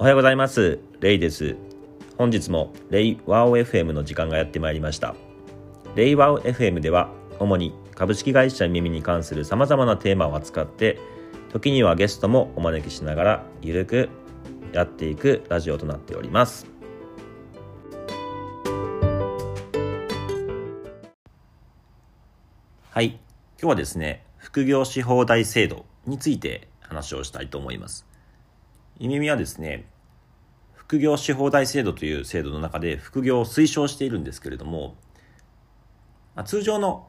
おはようございます。レイです。本日もレイワオ FM の時間がやってまいりました。レイワオ FM では主に株式会社耳に関する様々なテーマを扱って時にはゲストもお招きしながらゆるくやっていくラジオとなっております。はい。今日はですね副業し放題制度について話をしたいと思います。イミミはですね、副業し放題制度という制度の中で副業を推奨しているんですけれども、ま、通常の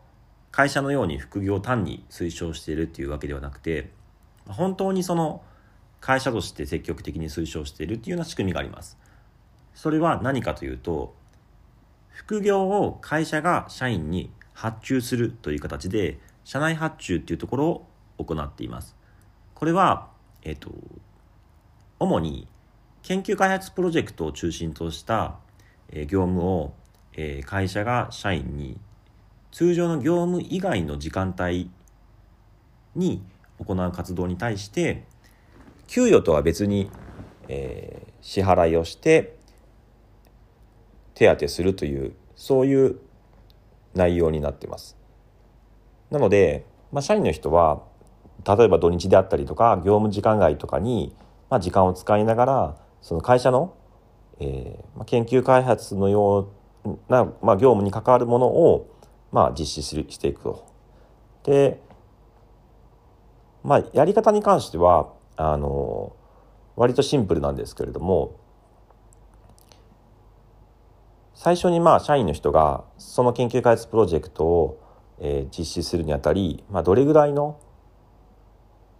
会社のように副業を単に推奨しているっていうわけではなくて、本当にその会社として積極的に推奨しているっていうような仕組みがあります。それは何かというと、副業を会社が社員に発注するという形で、社内発注っていうところを行っています。これは、えっ、と、主に研究開発プロジェクトを中心とした業務を会社が社員に通常の業務以外の時間帯に行う活動に対して給与とは別に、え、支払いをして手当てするというそういう内容になってます。なので、まあ、社員の人は例えば土日であったりとか業務時間外とかにまあ、時間を使いながらその会社の、えーまあ、研究開発のような、まあ、業務に関わるものを、まあ、実施するしていくと。で、まあ、やり方に関してはあの割とシンプルなんですけれども最初にまあ社員の人がその研究開発プロジェクトを、えー、実施するにあたり、まあ、どれぐらいの、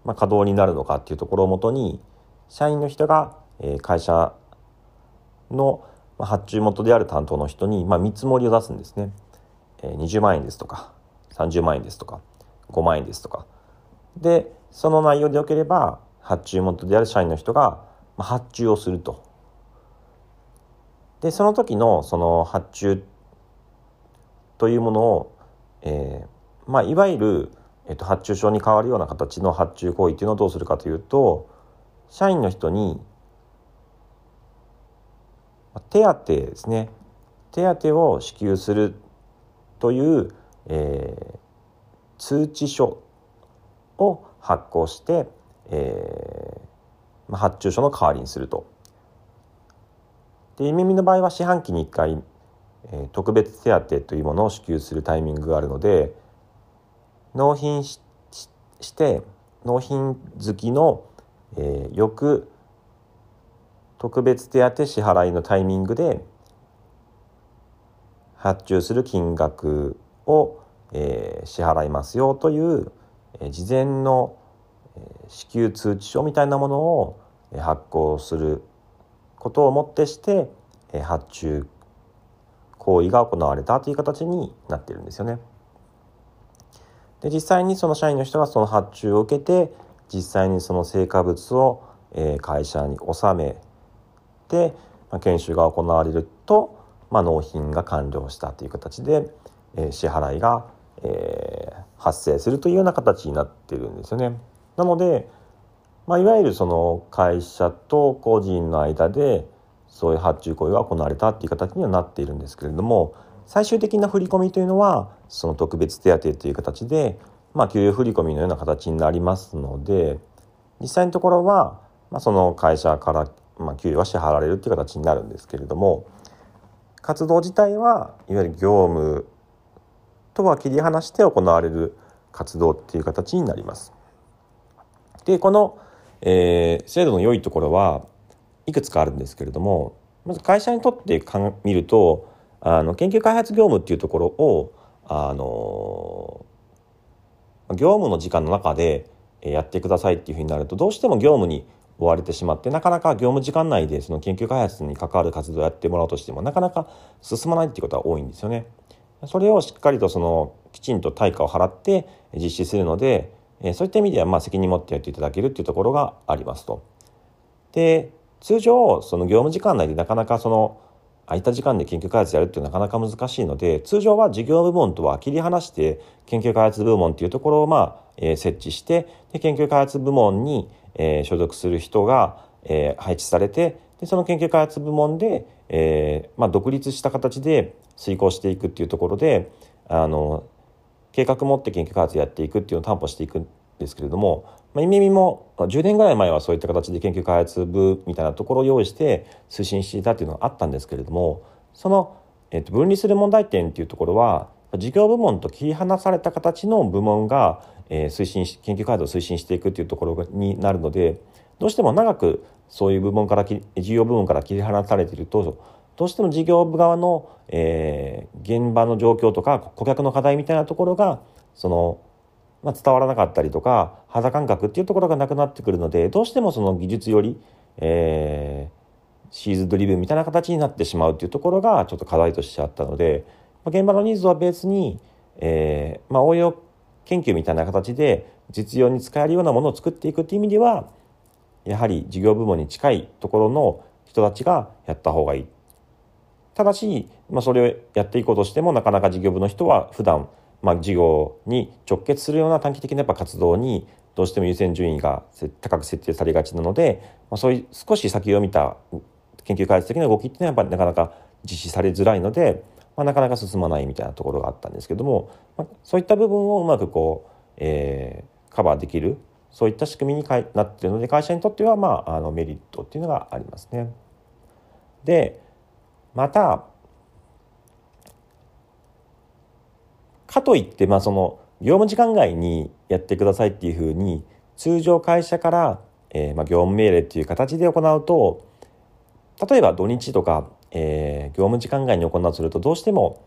まあ、稼働になるのかっていうところをもとに社員の人がえ会社の発注元である担当の人に、まあ、見積もりを出すんですね。20万円ですとか30万円ですとか5万円ですとかでその内容でよければ発注元である社員の人が発注をすると。でその時のその発注というものを、えーまあ、いわゆる、えっと、発注書に変わるような形の発注行為っていうのをどうするかというと社員の人に手当ですね手当を支給するという、えー、通知書を発行して、えー、発注書の代わりにすると。で耳の場合は四半期に1回、えー、特別手当というものを支給するタイミングがあるので納品して納品月のえー、翌特別手当支払いのタイミングで発注する金額を、え、支払いますよという、え、事前の、え、支給通知書みたいなものを、え、発行することをもってして、え、発注行為が行われたという形になってるんですよね。で実際にその社員の人がその発注を受けて実際にその成果物を、え会社に納めて、ま研修が行われると、まあ、納品が完了したという形で、え支払いが、え発生するというような形になっているんですよね。なので、まあ、いわゆるその会社と個人の間でそういう発注行為が行われたっていう形にはなっているんですけれども最終的な振り込みというのはその特別手当という形でまあ、給与振込のような形になりますので実際のところは、まあ、その会社から、まあ、給与は支払われるっていう形になるんですけれども活動自体はいわゆる業務とは切り離して行われる活動っていう形になります。でこの、えー、制度の良いところはいくつかあるんですけれどもまず会社にとってか見るとあの研究開発業務っていうところをあの業務の時間の中でやってくださいっていうふうになるとどうしても業務に追われてしまってなかなか業務時間内でその研究開発に関わる活動をやってもらおうとしてもなかなか進まないっていうことは多いんですよね。それをしっかりとそのきちんと対価を払って実施するのでそういった意味ではま責任持ってやっていただけるっていうところがありますと。で通常その業務時間内でなかなかその空いた時間で研究開発やるってなかなか難しいので通常は事業部門とは切り離して研究開発部門っていうところをまあ、設置してで研究開発部門に、えー、所属する人が、えー、配置されてでその研究開発部門で、えーまあ、独立した形で遂行していくっていうところであの計画持って研究開発やっていくっていうのを担保していくんですけれども、まあ、イメミも10年ぐらい前はそういった形で研究開発部みたいなところを用意して推進していたっていうのがあったんですけれどもその、えっと、分離する問題点っていうところは事業部門と切り離された形の部門が、え、推進し研究開発を推進していくっていうところになるのでどうしても長くそういう部門から事業部門から切り離されているとどうしても事業部側の、えー、現場の状況とか顧客の課題みたいなところがその、まあ、伝わらなかったりとか肌感覚っていうところがなくなってくるのでどうしてもその技術より、えー、シーズドリブンみたいな形になってしまうっていうところがちょっと課題としてあったので、まあ、現場のニーズはベースに、えーまあ、応用研究みたいな形で実用に使えるようなものを作っていくっていう意味ではやはり事業部門に近いところの人たちがやった方がいい。ただし、まあ、それをやっていこうとしてもなかなか事業部の人は普段まあ事業に直結するような短期的なやっぱ活動にどうしても優先順位が高く設定されがちなので、まあ、そういう少し先を見た研究開発的な動きっていうのはやっぱりなかなか実施されづらいので、まあ、なかなか進まないみたいなところがあったんですけども、まあ、そういった部分をうまくこう、えー、カバーできるそういった仕組みになっているので会社にとっては、まあ、あのメリットっていうのがありますね。でまたかといってまあその業務時間外にやってくださいっていうふうに通常会社から、えー、まあ業務命令っていう形で行うと例えば土日とか、えー、業務時間外に行うとするとどうしても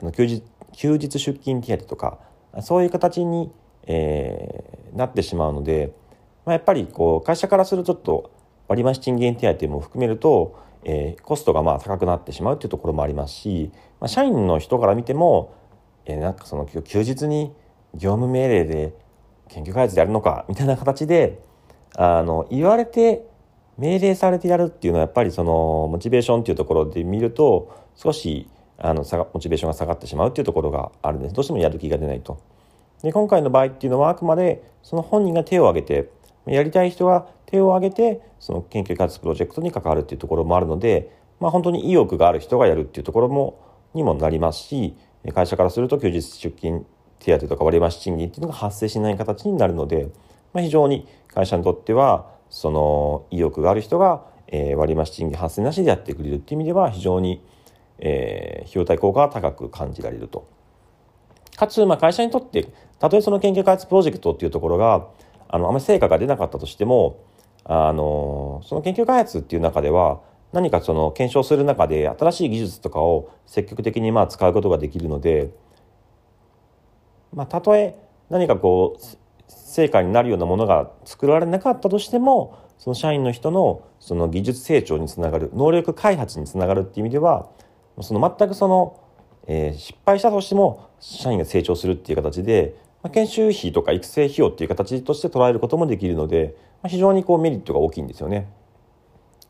あの休日休日出勤手当とかそういう形に、えー、なってしまうので、まあ、やっぱりこう会社からするとちょっと割増賃金手当も含めるとえー、コストがまあ高くなってしまうっていうところもありますし、まあ、社員の人から見ても、えー、なんかその休日に業務命令で研究開発でやるのかみたいな形であの言われて命令されてやるっていうのはやっぱりそのモチベーションっていうところで見ると少しあのモチベーションが下がってしまうっていうところがあるんですどうしてもやる気が出ないと。で今回の場合っていうのはあくまでその本人が手を挙げてやりたい人が手を挙げてその研究開発プロジェクトに関わるっていうところもあるので、まあ、本当に意欲がある人がやるっていうところもにもなりますし会社からすると休日出勤手当とか割増賃金っていうのが発生しない形になるので、まあ、非常に会社にとってはその意欲がある人が、え割増賃金発生なしでやってくれるっていう意味では非常に、えー、費用対効果が高く感じられると。かつ、まあ、会社にとってたとえその研究開発プロジェクトっていうところがあのあまり成果が出なかったとしてもあのその研究開発っていう中では何かその検証する中で新しい技術とかを積極的にまあ使うことができるので、まあ、たとえ何かこう成果になるようなものが作られなかったとしてもその社員の人のその技術成長につながる能力開発につながるっていう意味ではその全くその、えー、失敗したとしても社員が成長するっていう形でまあ、研修費とか育成費用っていう形として捉えることもできるので、まあ、非常にこうメリットが大きいんですよね。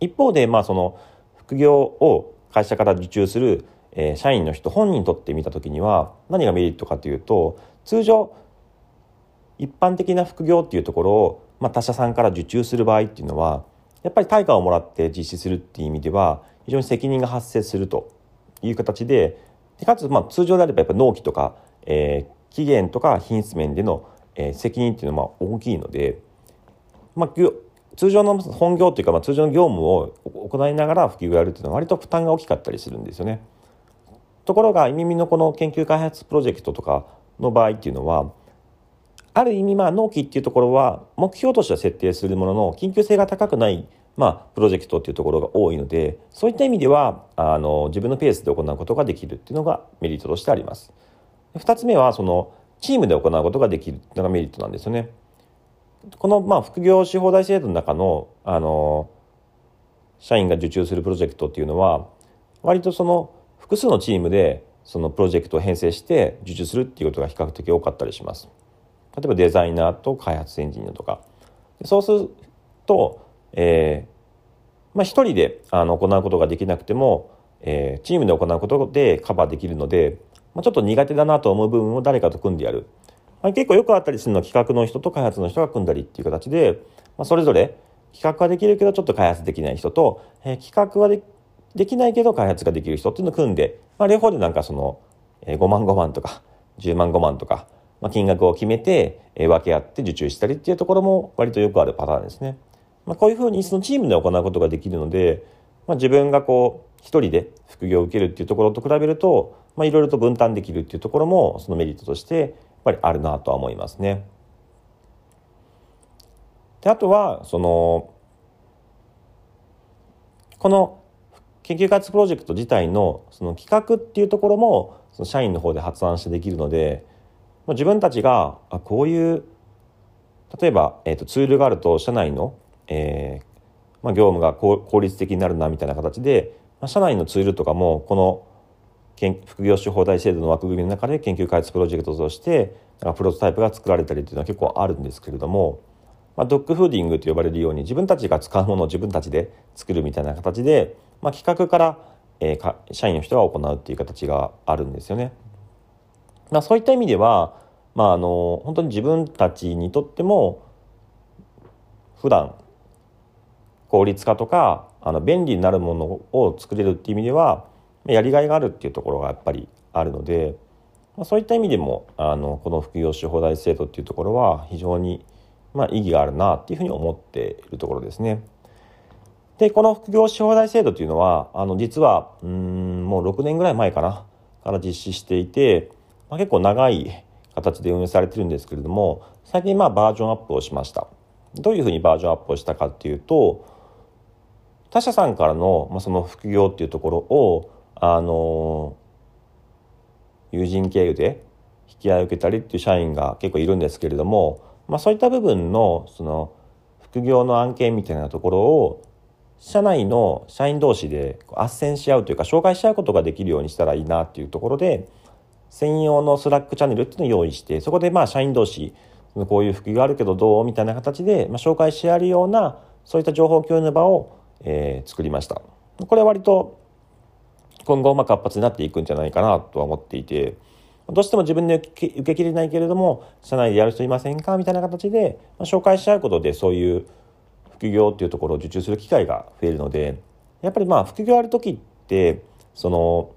一方で、まあ、その副業を会社から受注する、えー、社員の人本人にとってみた時には何がメリットかというと通常一般的な副業っていうところを、まあ、他社さんから受注する場合っていうのはやっぱり対価をもらって実施するっていう意味では非常に責任が発生するという形でかつまあ通常であればやっぱ納期とか、えー、期限とか品質面での、えー、責任っていうのは大きいので、まあ、通常の本業というか、まあ、通常の業務を行いながら普及をやるっていうのは割と負担が大きかったりするんですよね。ところが耳のこの研究開発プロジェクトとかの場合っていうのはある意味まあ納期っていうところは目標としては設定するものの緊急性が高くないまあプロジェクトっていうところが多いのでそういった意味ではあの自分のペースで行うことができるっていうのがメリットとしてあります。2つ目はそのチームで行うことができるのがメリットなんですよね。このまあ副業し放題制度の中のあの社員が受注するプロジェクトっていうのは割とその複数のチームでそのプロジェクトを編成して受注するっていうことが比較的多かったりします。例えばデザイナーと開発エンジニアとか。そうすると、えー、まあ一人であの行うことができなくても、えー、チームで行うことでカバーできるので、まあ、ちょっと苦手だなと思う部分を誰かと組んでやる。まあ、結構よくあったりするのは企画の人と開発の人が組んだりっていう形で、まあ、それぞれ企画はできるけどちょっと開発できない人と、えー、企画はでできないけど開発ができる人っていうのを組んで、まあ、両方でなんかその、えー、5万5万とか10万5万とか、まあ、金額を決めて、え、分け合って受注したりっていうところも割とよくあるパターンですね。まあ、こういうふうにそのチームで行うことができるので、まあ、自分がこう一人で副業を受けるっていうところと比べると、まあ、いろいろと分担できるっていうところもそのメリットとしてやっぱりあるなとは思いますね。であとはそのこの研究開発プロジェクト自体のその企画っていうところもその社員の方で発案してできるので自分たちがあこういう例えば、えーと、ツールがあると社内の、えーまあ、業務が効率的になるなみたいな形で、まあ、社内のツールとかもこの副業種放題制度の枠組みの中で研究開発プロジェクトとしてなんかプロトタイプが作られたりっていうのは結構あるんですけれども、まあ、ドッグフーディングと呼ばれるように自分たちが使うものを自分たちで作るみたいな形で、まあ、企画から、えー、社員の人が行うっていう形があるんですよね。まあ、そういった意味では、まあ、あの本当に自分たちにとっても普段効率化とかあの便利になるものを作れるっていう意味ではやりがいがあるっていうところがやっぱりあるので、まあ、そういった意味でもあのこの副業種放題制度っていうところは非常に、まあ、意義があるなっていうふうに思っているところですね。でこの副業種放題制度というのはあの実はうんもう6年ぐらい前かなから実施していて、まあ、結構長い形で運営されてるんですけれども最近まあバージョンアップをしました。どういうふうにバージョンアップをしたかっていうと他社さんからの、まあ、その副業っていうところをあの友人経由で引き合いを受けたりっていう社員が結構いるんですけれども、まあ、そういった部分のその副業の案件みたいなところを社内の社員同士で斡旋し合うというか紹介し合うことができるようにしたらいいなっていうところで専用のスラックチャンネルっていうのを用意してそこでまあ社員同士こういう副業あるけどどう？みたいな形で、まあ、紹介し合えるようなそういった情報共有の場を、えー、作りました。これは割と今後まあ活発になっていくんじゃないかなとは思っていてどうしても自分で受けきれないけれども社内でやる人いませんか？みたいな形で、まあ、紹介し合うことでそういう副業っていうところを受注する機会が増えるのでやっぱりまあ副業ある時ってその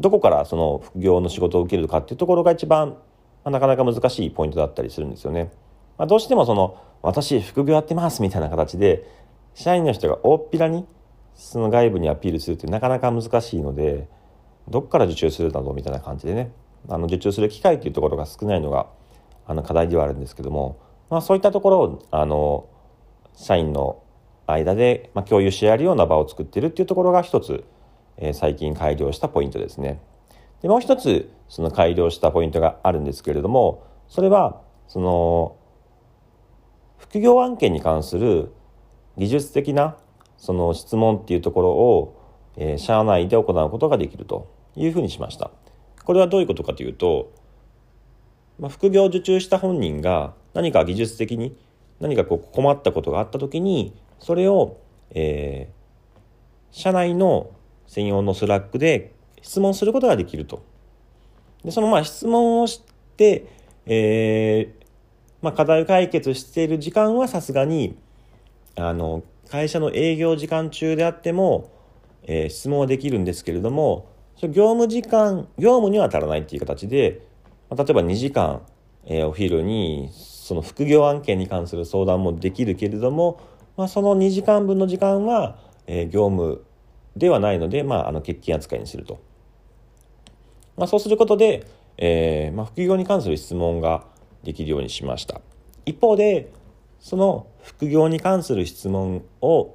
どこからその副業の仕事を受けるかっていうところが一番、ま、なかなか難しいポイントだったりするんですよね。まあ、どうしてもその私副業やってますみたいな形で社員の人が大っぴらにその外部にアピールするってなかなか難しいのでどっから受注するだろうみたいな感じでねあの受注する機会っていうところが少ないのがあの課題ではあるんですけども、まあ、そういったところをあの社員の間で、ま、共有し合えるような場を作ってるっていうところが一つ、え、最近改良したポイントですね。でもう一つその改良したポイントがあるんですけれどもそれはその副業案件に関する技術的なその質問っていうところを、えー、社内で行うことができるというふうにしました。これはどういうことかというと、まあ、副業を受注した本人が何か技術的に何かこう困ったことがあった時にそれを、えー、社内の専用の Slack で質問することができると。でそのまあ質問をして、えーまあ、課題解決している時間はさすがにあの会社の営業時間中であっても、えー、質問はできるんですけれども業務時間業務には足らないっていう形で、まあ、例えば2時間、えー、お昼にその副業案件に関する相談もできるけれども、まあ、その2時間分の時間は、えー、業務ではないので、まあ、あの欠勤扱いにすると。まあ、そうすることで、えーまあ、副業に関する質問ができるようにしました。一方でその副業に関する質問を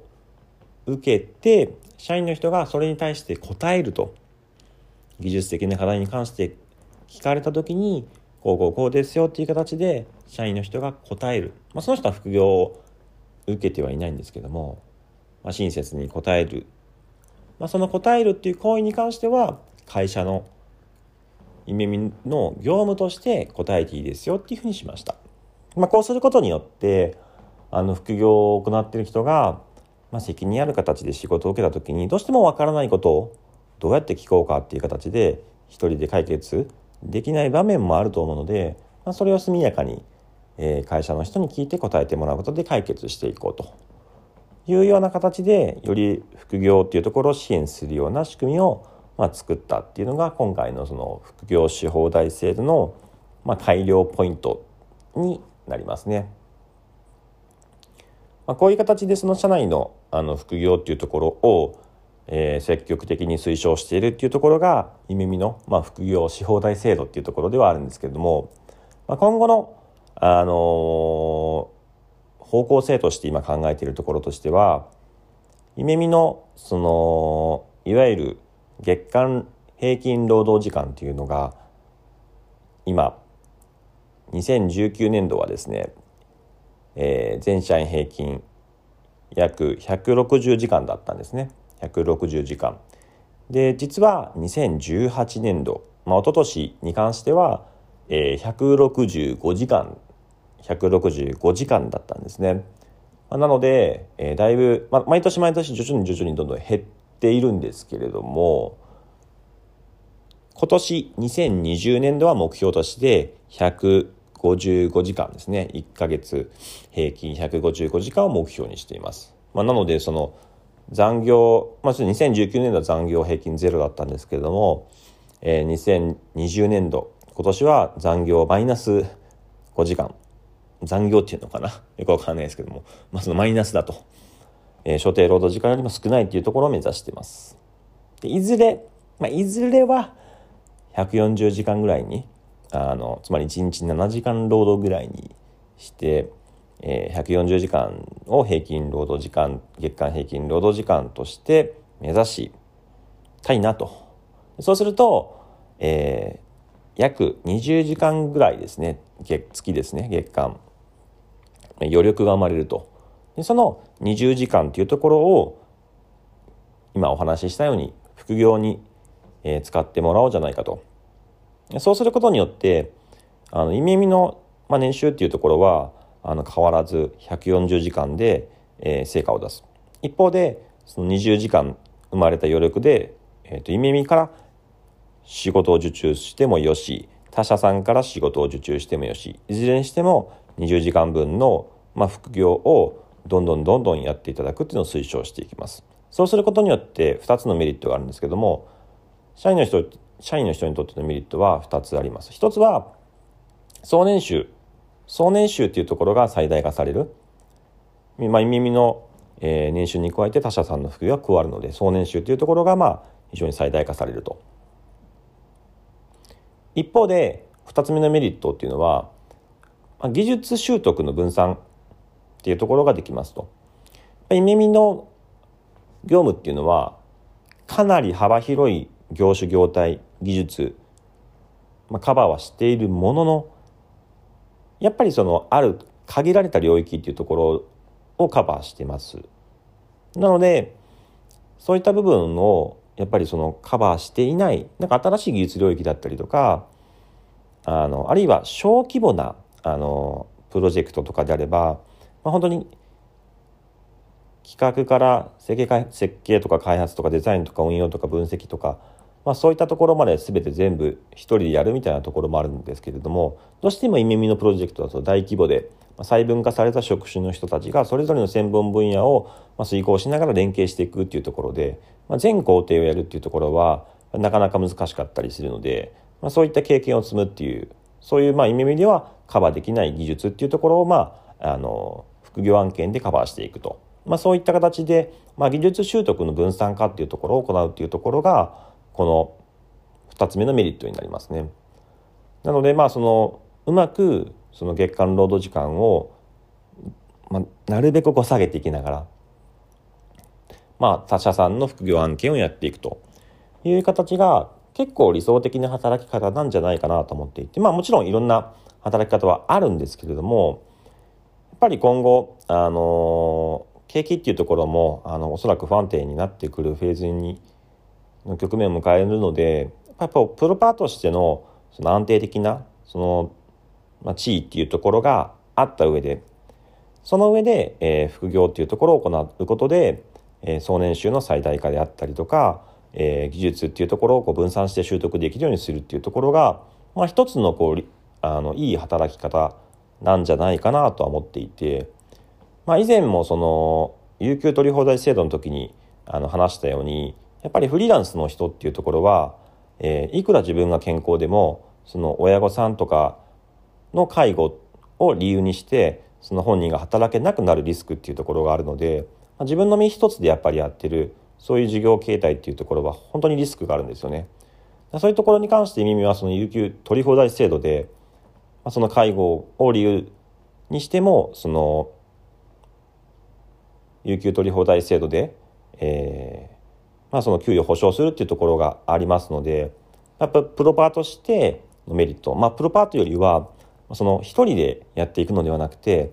受けて社員の人がそれに対して答えると技術的な課題に関して聞かれた時にこうこうこうですよっていう形で社員の人が答える、まあ、その人は副業を受けてはいないんですけども、まあ、親切に答える、まあ、その答えるっていう行為に関しては会社の夢見の業務として答えていいですよっていうふうにしました。まあ、こうすることによってあの副業を行っている人が、まあ、責任ある形で仕事を受けた時にどうしてもわからないことをどうやって聞こうかっていう形で一人で解決できない場面もあると思うので、まあ、それを速やかに、会社の人に聞いて答えてもらうことで解決していこうというような形でより副業っていうところを支援するような仕組みをま作ったっていうのが今回のその副業し放題制度のまあ改良ポイントになりますね。まあ、こういう形でその社内のあの副業っていうところを、え、積極的に推奨しているっていうところが夢見の、ま、副業し放題制度っていうところではあるんですけれども、まあ、今後の、あのー、方向性として今考えているところとしては夢見のそのいわゆる月間平均労働時間っていうのが今2019年度はですねえー、全社員平均約160時間だったんですね。160時間。で実は2018年度、まあ、一昨年に関しては、えー、165時間165時間だったんですね、まあ、なので、えー、だいぶ、まあ、毎年毎年徐々に徐々にどんどん減っているんですけれども今年2020年度は目標として155時間ですね。1ヶ月平均155時間を目標にしています、まあ、なのでその残業、まあ、2019年度は残業平均ゼロだったんですけれども、えー、2020年度今年は残業マイナス5時間残業っていうのかな？よくわかんないですけども、まあ、そのマイナスだと、えー、所定労働時間よりも少ないっていうところを目指してます。でいずれ、まあ、いずれは140時間ぐらいにあのつまり1日7時間労働ぐらいにして、えー、140時間を平均労働時間月間平均労働時間として目指したいなと。そうすると、えー、約20時間ぐらいですね。月月ですね。月間。余力が生まれると。でその20時間というところを今お話ししたように副業に使ってもらおうじゃないかと。そうすることによってあの意味意の、まあ、年収っていうところはあの変わらず140時間で、えー、成果を出す。一方でその20時間生まれた余力で、えーと、意味意味から仕事を受注してもよし他社さんから仕事を受注してもよしいずれにしても20時間分の、ま、副業をどんどんどんどんやっていただくっていうのを推奨していきます。そうすることによって2つのメリットがあるんですけども社員の人社員の人にとってのメリットは2つあります。1つは総年収。総年収っていうところが最大化される、まあ、耳の、えー、年収に加えて他社さんの副業が加わるので総年収っていうところがまあ非常に最大化されると。一方で2つ目のメリットっていうのは、技術習得の分散っていうところができますと。耳の業務っていうのはかなり幅広い業種業態技術、まあ、カバーはしているもののやっぱりそのある限られた領域っていうところをカバーしてます。なのでそういった部分をやっぱりそのカバーしていないなんか新しい技術領域だったりとかあのあるいは小規模なあのプロジェクトとかであれば、まあ、本当に企画から設計か設計とか開発とかデザインとか運用とか分析とかまあ、そういったところまで全て全部一人でやるみたいなところもあるんですけれどもどうしてもイメミのプロジェクトだと大規模で細分化された職種の人たちがそれぞれの専門分野を遂行しながら連携していくっていうところで、まあ、全工程をやるっていうところはなかなか難しかったりするので、まあ、そういった経験を積むっていうそういうまあイメミではカバーできない技術っていうところをまああの副業案件でカバーしていくと、まあ、そういった形で、まあ、技術習得の分散化っていうところを行うっていうところがこの2つ目のメリットになりますね。なのでまあそのうまくその月間労働時間を、まあ、なるべくこう下げていきながら、まあ、他社さんの副業案件をやっていくと。いう形が結構理想的な働き方なんじゃないかなと思っていて。まあもちろんいろんな働き方はあるんですけれどもやっぱり今後あの景気っていうところもあのおそらく不安定になってくるフェーズにの局面を迎えるのでやっぱプロパーとしてのその安定的なその、まあ、地位っていうところがあった上でその上で、えー、副業っていうところを行うことで、えー、総年収の最大化であったりとか、えー、技術っていうところをこう分散して習得できるようにするっていうところが、まあ、一つのこうあのいい働き方なんじゃないかなとは思っていて、まあ、以前もその有給取り放題制度の時にあの話したようにやっぱりフリーランスの人っていうところは、えー、いくら自分が健康でもその親御さんとかの介護を理由にしてその本人が働けなくなるリスクっていうところがあるので、まあ、自分の身一つでやっぱりやってるそういう事業形態っていうところは本当にリスクがあるんですよね。そういうところに関して耳はその有給取り放題制度で、まあ、その介護を理由にしてもその有給取り放題制度で、えーまあ、その給与を保障するっていうところがありますのでやっぱプロパーとしてのメリットまあプロパートよりはその一人でやっていくのではなくて、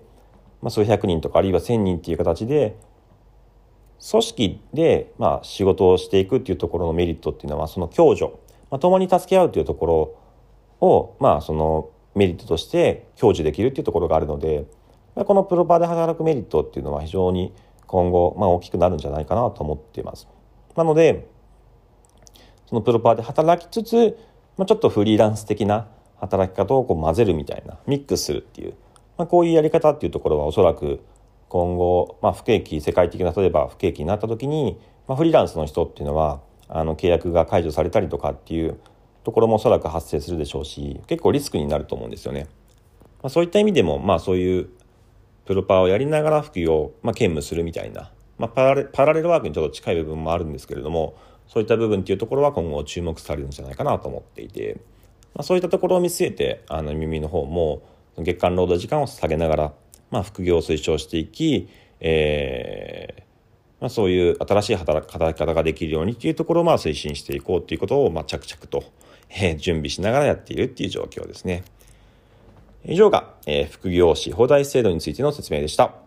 まあ、数百人とかあるいは千人っていう形で組織でまあ仕事をしていくっていうところのメリットっていうのはその共助、まあ、共に助け合うというところをまあそのメリットとして享受できるっていうところがあるのでこのプロパーで働くメリットっていうのは非常に今後、まあ、大きくなるんじゃないかなと思っています。なのでそのプロパーで働きつつ、まあ、ちょっとフリーランス的な働き方をこう混ぜるみたいなミックスするっていう、まあ、こういうやり方っていうところはおそらく今後、まあ、不景気世界的な例えば不景気になった時に、まあ、フリーランスの人っていうのはあの契約が解除されたりとかっていうところもおそらく発生するでしょうし結構リスクになると思うんですよね。まあ、そういった意味でも、まあ、そういうプロパーをやりながら副業、まあ、兼務するみたいな、まあ、パラレパラレルワークにちょっと近い部分もあるんですけれどもそういった部分っていうところは今後注目されるんじゃないかなと思っていて、まあ、そういったところを見据えてあの耳の方も月間労働時間を下げながら、まあ、副業を推奨していき、えーまあ、そういう新しい働き方ができるようにっていうところをまあ推進していこうということをまあ着々と、え、準備しながらやっているっていう状況ですね。以上が、え、副業し放題制度についての説明でした。